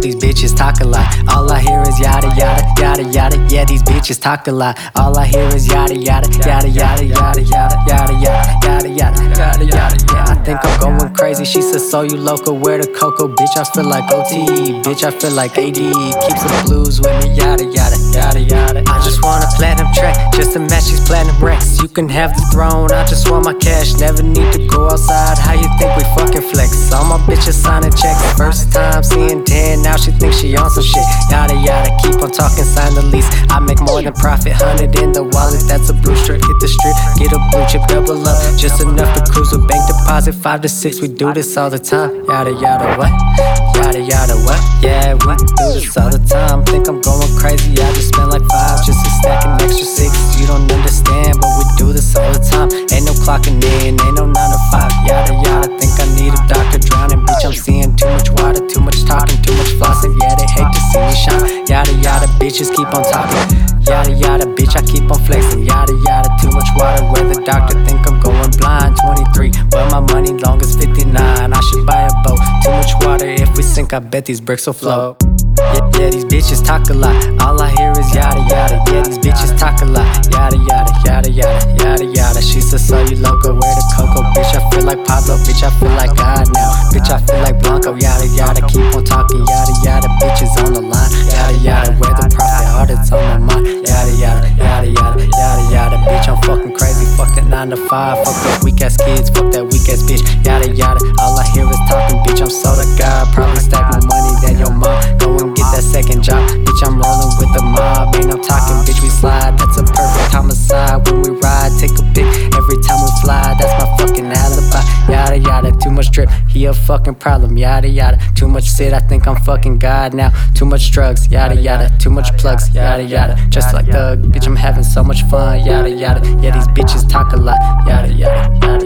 these bitches talk a lot. All I hear is yada yada yada yada. Yeah, these bitches talk a lot. All I hear is yada yada yada yada yada yada yada yada yada yada yada yada. Yeah, I think I'm going crazy. She said, so you local, where the cocoa, bitch? I feel like OT, bitch. I feel like AD. Keeps the blues with me, yada yada yada yada. I just want a platinum track, just to match these platinum racks. You can have the throne, I just want my cash. Never need to go outside. How you think we fucking flex? All my bitches signing checks. First time seeing 10, now she she on some shit. Yada yada, keep on talking, sign the lease. I make more than profit, hundred in the wallet. That's a blue strip, hit the strip, get a blue chip, double up. Just enough to cruise with bank deposit, five to six. We do this all the time. Yada yada what? Yada yada what? Yeah, we do this all the time. Think I'm going crazy, I just spend like five just to stack an extra six. You don't understand, but we do this all the time. Ain't no clocking in, bitches keep on talking. Yada yada, bitch, I keep on flexing. Yada yada, too much water. Where the doctor think I'm going blind. 23, but my money long as 59. I should buy a boat. Too much water, if we sink, I bet these bricks will float. Yeah, yeah, these bitches talk a lot. All I hear is yada yada. Yeah, these bitches talk a lot. Yada yada, yada yada, yada yada. She said, so you loco, where the cocoa? Bitch, I feel like Pablo. Bitch, I feel like God now. Bitch, I feel like Blanco. Yada yada, keep on talking. Yada yada, bitches on the line. Yada yada, nine to five. Fuck those weak ass kids. Fuck that weak ass bitch. Yada yada. All I hear is talking. Bitch, I'm so much drip, he a fucking problem, yada yada. Too much sit, I think I'm fucking God now. Too much drugs, yada yada. Too much plugs, yada yada. Just like the bitch, I'm having so much fun, yada yada. Yeah, these bitches talk a lot, yada yada. yada.